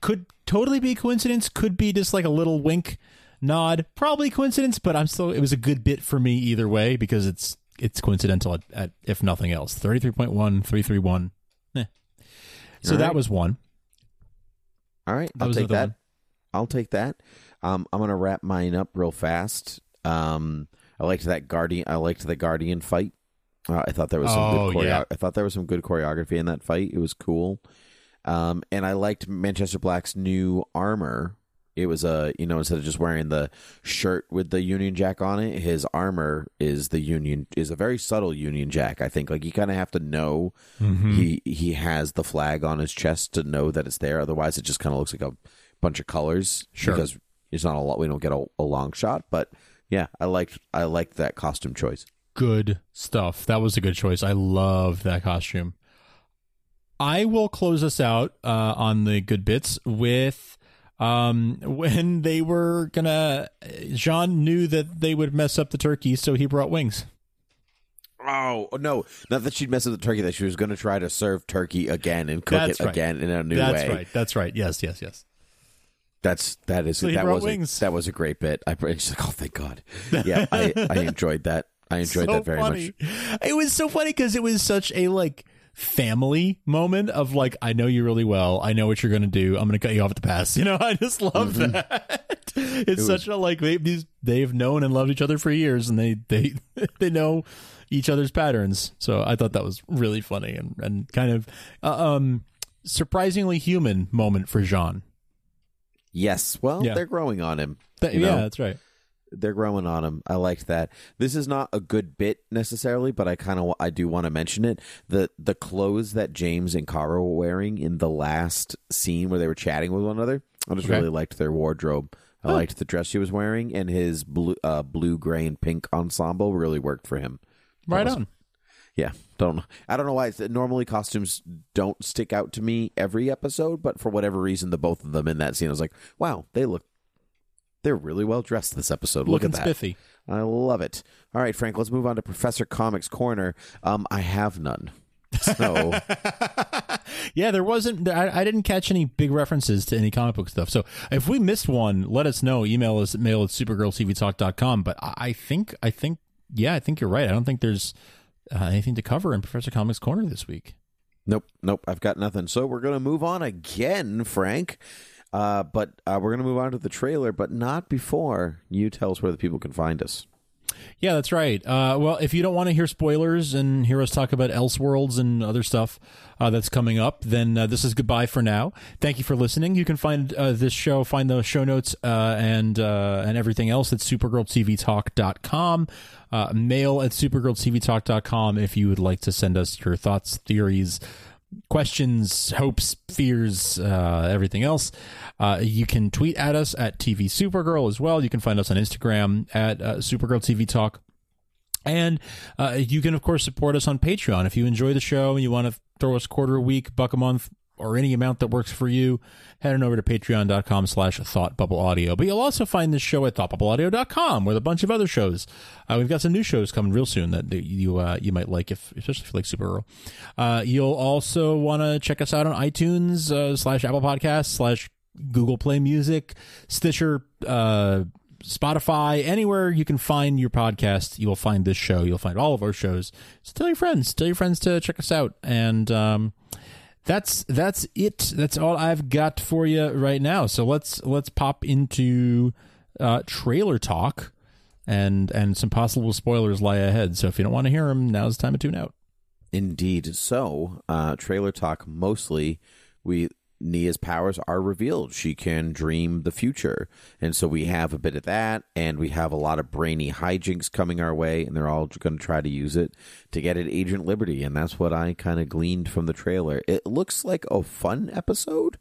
could totally be coincidence, could be just like a little wink nod, probably coincidence, but I'm still, it was a good bit for me either way because it's, it's coincidental at, at if nothing else. 33.1, 331. Eh. So All that was one. All right, I'll take that. I'll take that. Um, I'm gonna wrap mine up real fast. Um, I liked that guardian. I liked the guardian fight. Uh, I thought there was some Oh, good choreo- yeah. I thought there was some good choreography in that fight. It was cool. Um, and I liked Manchester Black's new armor. It was a you know instead of just wearing the shirt with the Union Jack on it, his armor is the Union is a very subtle Union Jack. I think like you kind of have to know he he has the flag on his chest to know that it's there. Otherwise, it just kind of looks like a bunch of colors. Sure. because it's not a lot. We don't get a, a long shot, but yeah, I liked I liked that costume choice. Good stuff. That was a good choice. I love that costume. I will close us out uh, on the good bits with um, when they were gonna. J'onn knew that they would mess up the turkey, so he brought wings. Oh no! Not that she'd mess up the turkey. That she was going to try to serve turkey again and cook That's it right. again in a new That's way. That's right. That's right. Yes. Yes. Yes. That's that is So that was. A, that was a great bit. I she's like, oh thank God. Yeah, I, I enjoyed that. I enjoyed so that very funny. much. It was so funny because it was such a like family moment of like, I know you really well. I know what you're gonna do. I'm gonna cut you off at the pass. You know, I just love Mm-hmm. that. It's such a like they these they've known and loved each other for years, and they they they know each other's patterns. So I thought that was really funny and and kind of uh, um surprisingly human moment for J'onn. Yes. Well, Yeah. they're growing on him. That- yeah, know? that's right. They're growing on him. I liked that. This is not a good bit necessarily, but I kind of I do want to mention it. the The clothes that James and Kara were wearing in the last scene where they were chatting with one another, I just Okay. really liked their wardrobe. I liked the dress she was wearing, and his blue, uh, blue, gray, and pink ensemble really worked for him. Right Awesome. on. Yeah, don't I don't know why. It's, normally costumes don't stick out to me every episode, but for whatever reason, the both of them in that scene, I was like, wow, they look. They're really well dressed this episode. Look Looking at that. spiffy. I love it. All right, Frank, let's move on to Professor Comics Corner. Um, I have none. So, yeah, there wasn't. I, I didn't catch any big references to any comic book stuff. So if we missed one, let us know. Email us at mail at supergirltvtalk.com. But I, I think, I think, yeah, I think you're right. I don't think there's uh, anything to cover in Professor Comics Corner this week. nope, nope, I've got nothing. So we're going to move on again, Frank. Uh, but uh, we're going to move on to the trailer, but not before you tell us where the people can find us. Yeah, that's right. Uh, well, if you don't want to hear spoilers and hear us talk about Elseworlds and other stuff uh, that's coming up, then uh, this is goodbye for now. Thank you for listening. You can find uh, this show, find the show notes uh, and uh, and everything else at supergirltvtalk.com. Uh, mail at supergirltvtalk.com if you would like to send us your thoughts, theories, questions, hopes, fears, uh, everything else. Uh, you can tweet at us at TV Supergirl as well. You can find us on Instagram at uh, Supergirl TV Talk. And uh, you can, of course, support us on Patreon. If you enjoy the show and you want to throw us quarter a week, buck a month, or any amount that works for you, head on over to patreon.com slash thoughtbubbleaudio. But you'll also find this show at thoughtbubbleaudio.com with a bunch of other shows. Uh, we've got some new shows coming real soon that you uh, you might like, if especially if you like Supergirl. Uh, you'll also want to check us out on iTunes uh, slash Apple Podcasts slash Google Play Music, Stitcher, uh, Spotify, anywhere you can find your podcast, you will find this show. You'll find all of our shows. So tell your friends, tell your friends to check us out. And um, that's that's it. That's all I've got for you right now. So let's let's pop into uh, trailer talk, and and some possible spoilers lie ahead. So if you don't want to hear them, now's the time to tune out. Indeed. So, uh, trailer talk mostly, we Nia's powers are revealed. She can dream the future. And so we have a bit of that, and we have a lot of brainy hijinks coming our way, and they're all going to try to use it to get at Agent Liberty. And that's what I kind of gleaned from the trailer. It looks like a fun episode.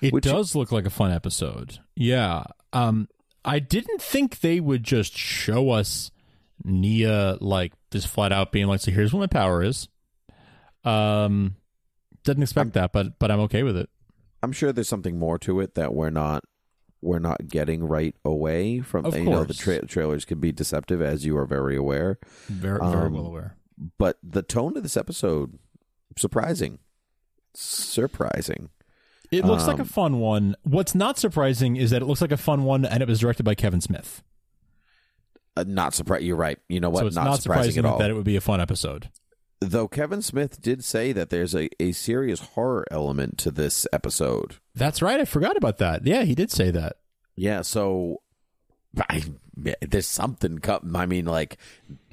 It Which- does look like a fun episode. Yeah. Um I didn't think they would just show us Nia like just flat out being like, so here's what my power is. Um didn't expect that, but but I'm okay with it. I'm sure there's something more to it that we're not we're not getting right away from Of you know the tra- trailers can be deceptive as you are very aware Very very Um, well aware. but the tone of this episode surprising surprising It looks like a um, fun one. What's not surprising is that it looks like a fun one and it was directed by Kevin Smith. uh, not surprised you're right you know what so it's not, not, surprising, surprising at all that it would be a fun episode. Though kevin smith did say that there's a, a serious horror element to this episode That's right. I forgot about that. Yeah, he did say that. yeah so I, there's something coming i mean like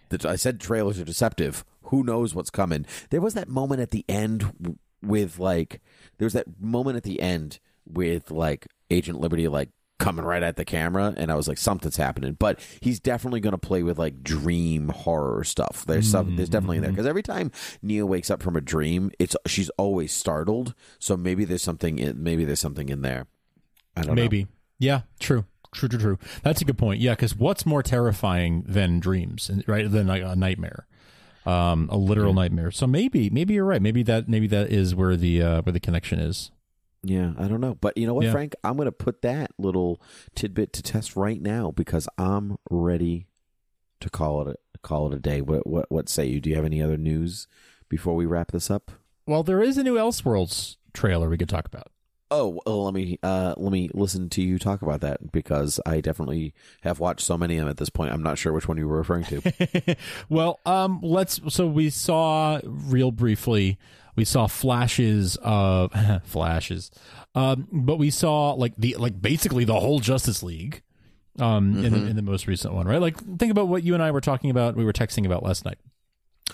the, i said trailers are deceptive who knows what's coming there was that moment at the end with like there was that moment at the end with like agent liberty like coming right at the camera and i was like something's happening but he's definitely going to play with like dream horror stuff there's some there's definitely in there because every time nia wakes up from a dream it's she's always startled so maybe there's something in maybe there's something in there i don't know Maybe. Yeah, true. True, true, true. That's a good point. Yeah, because what's more terrifying than dreams, right? Than like a nightmare, um, a literal nightmare. So maybe, maybe you're right. Maybe that, maybe that is where the uh, where the connection is. Yeah, I don't know. But you know what, Yeah. Frank? I'm going to put that little tidbit to test right now because I'm ready to call it a, call it a day. What what what say you? Do you have any other news before we wrap this up? Well, there is a new Elseworlds trailer we could talk about. Oh, well, let me uh, let me listen to you talk about that because I definitely have watched so many of them at this point. I'm not sure which one you were referring to. well, um, let's. So we saw real briefly. We saw flashes of flashes, um, but we saw like the like basically the whole Justice League, um, in the in the most recent one, right? Like think about what you and I were talking about. We were texting about last night.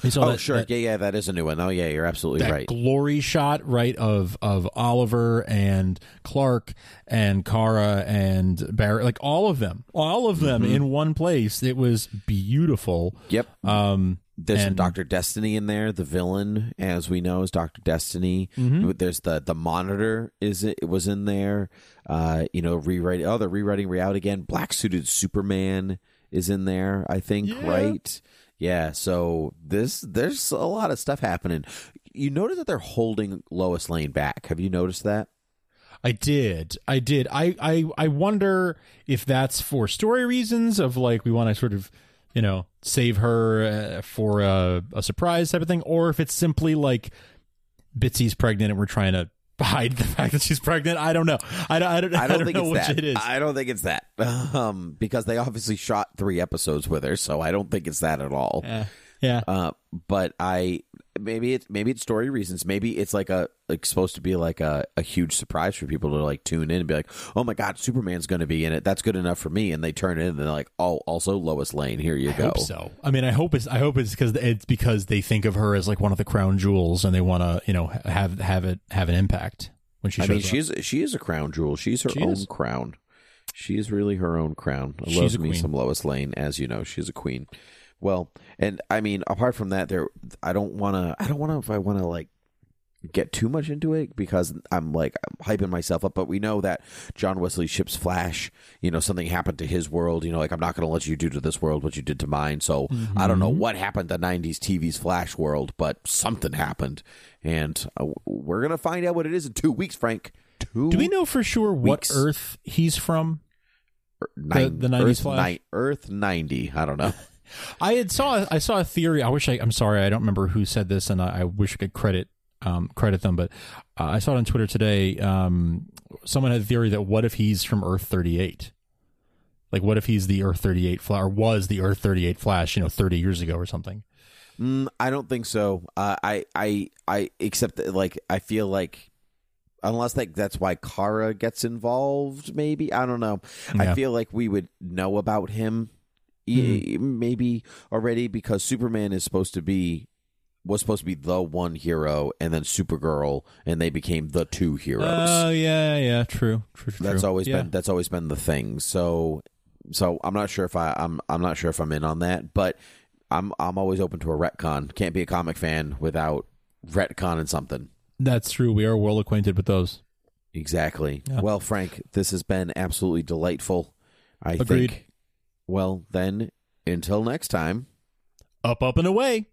We saw oh, that- sure, that- yeah, yeah, that is a new one. Oh, yeah, you're absolutely that right. glory shot right of of Oliver and Clark and Kara and Barry like all of them all of them Mm-hmm. in one place it was beautiful Yep. um There's some and- Doctor Destiny in there. The villain, as we know, is Doctor Destiny. Mm-hmm. There's the the Monitor. Is it was in there? Uh, you know, rewriting. Oh, they're rewriting reality again. Black suited Superman is in there. I think Yeah. right. Yeah. So this there's a lot of stuff happening. You notice that they're holding Lois Lane back. Have you noticed that? I did I did I I I wonder if that's for story reasons of like we want to sort of you know save her uh, for a, a surprise type of thing or if it's simply like Bitsie's pregnant and we're trying to hide the fact that she's pregnant I don't know I don't I don't, I don't, think know it's which that. it is I don't think it's that. Um, because they obviously shot three episodes with her, so I don't think it's that at all. yeah yeah Uh, but I maybe it's maybe it's story reasons. Maybe it's like a like supposed to be like a, a huge surprise for people to like tune in and be like, oh my god, Superman's going to be in it. That's good enough for me. And they turn in and they're like, oh, also Lois Lane. Here you I go. hope so. I mean, I hope it's I hope it's because it's because they think of her as like one of the crown jewels, and they want to you know have have it have an impact when she I mean, she's she is a crown jewel. She's her She own is. crown. She is really her own crown. I She's love me queen. some Lois Lane, as you know, she's a queen. Well, and I mean, apart from that, there, I don't want to. I don't want to. If I want to like get too much into it because I'm like I'm hyping myself up. But we know that John Wesley Shipp's Flash. You know, something happened to his world. You know, like I'm not going to let you do to this world what you did to mine. So I don't know Mm-hmm. what happened to '90s TV's Flash world, but something happened, and uh, we're gonna find out what it is in two weeks, Frank. Two Do we know for sure what Weeks. Earth he's from? nine, the 90s Earth, Flash? ni- Earth 90. I don't know. I had saw I saw a theory. I wish I I'm sorry I don't remember who said this, and I, I wish I could credit um, credit them, but uh, I saw it on Twitter today. Um, someone had a theory that what if he's from Earth 38? Like, what if he's the Earth 38 Flash, or was the Earth 38 Flash, you know, 30 years ago or something? Mm, I don't think so. Uh, I, I, I, except that, like, I feel like, unless like that's why Kara gets involved, maybe I don't know. Yeah. I feel like we would know about him, Hmm. e- maybe already because Superman is supposed to be was supposed to be the one hero, and then Supergirl, and they became the two heroes. Oh yeah, yeah, true, true, true. that's always yeah. been that's always been the thing. So so I'm not sure if I I'm I'm not sure if I'm in on that, but I'm I'm always open to a retcon. Can't be a comic fan without retcon and something. That's true. We are well acquainted with those. Exactly. Yeah. Well, Frank, this has been absolutely delightful. I Agreed. think well, then until next time. Up, up, and away.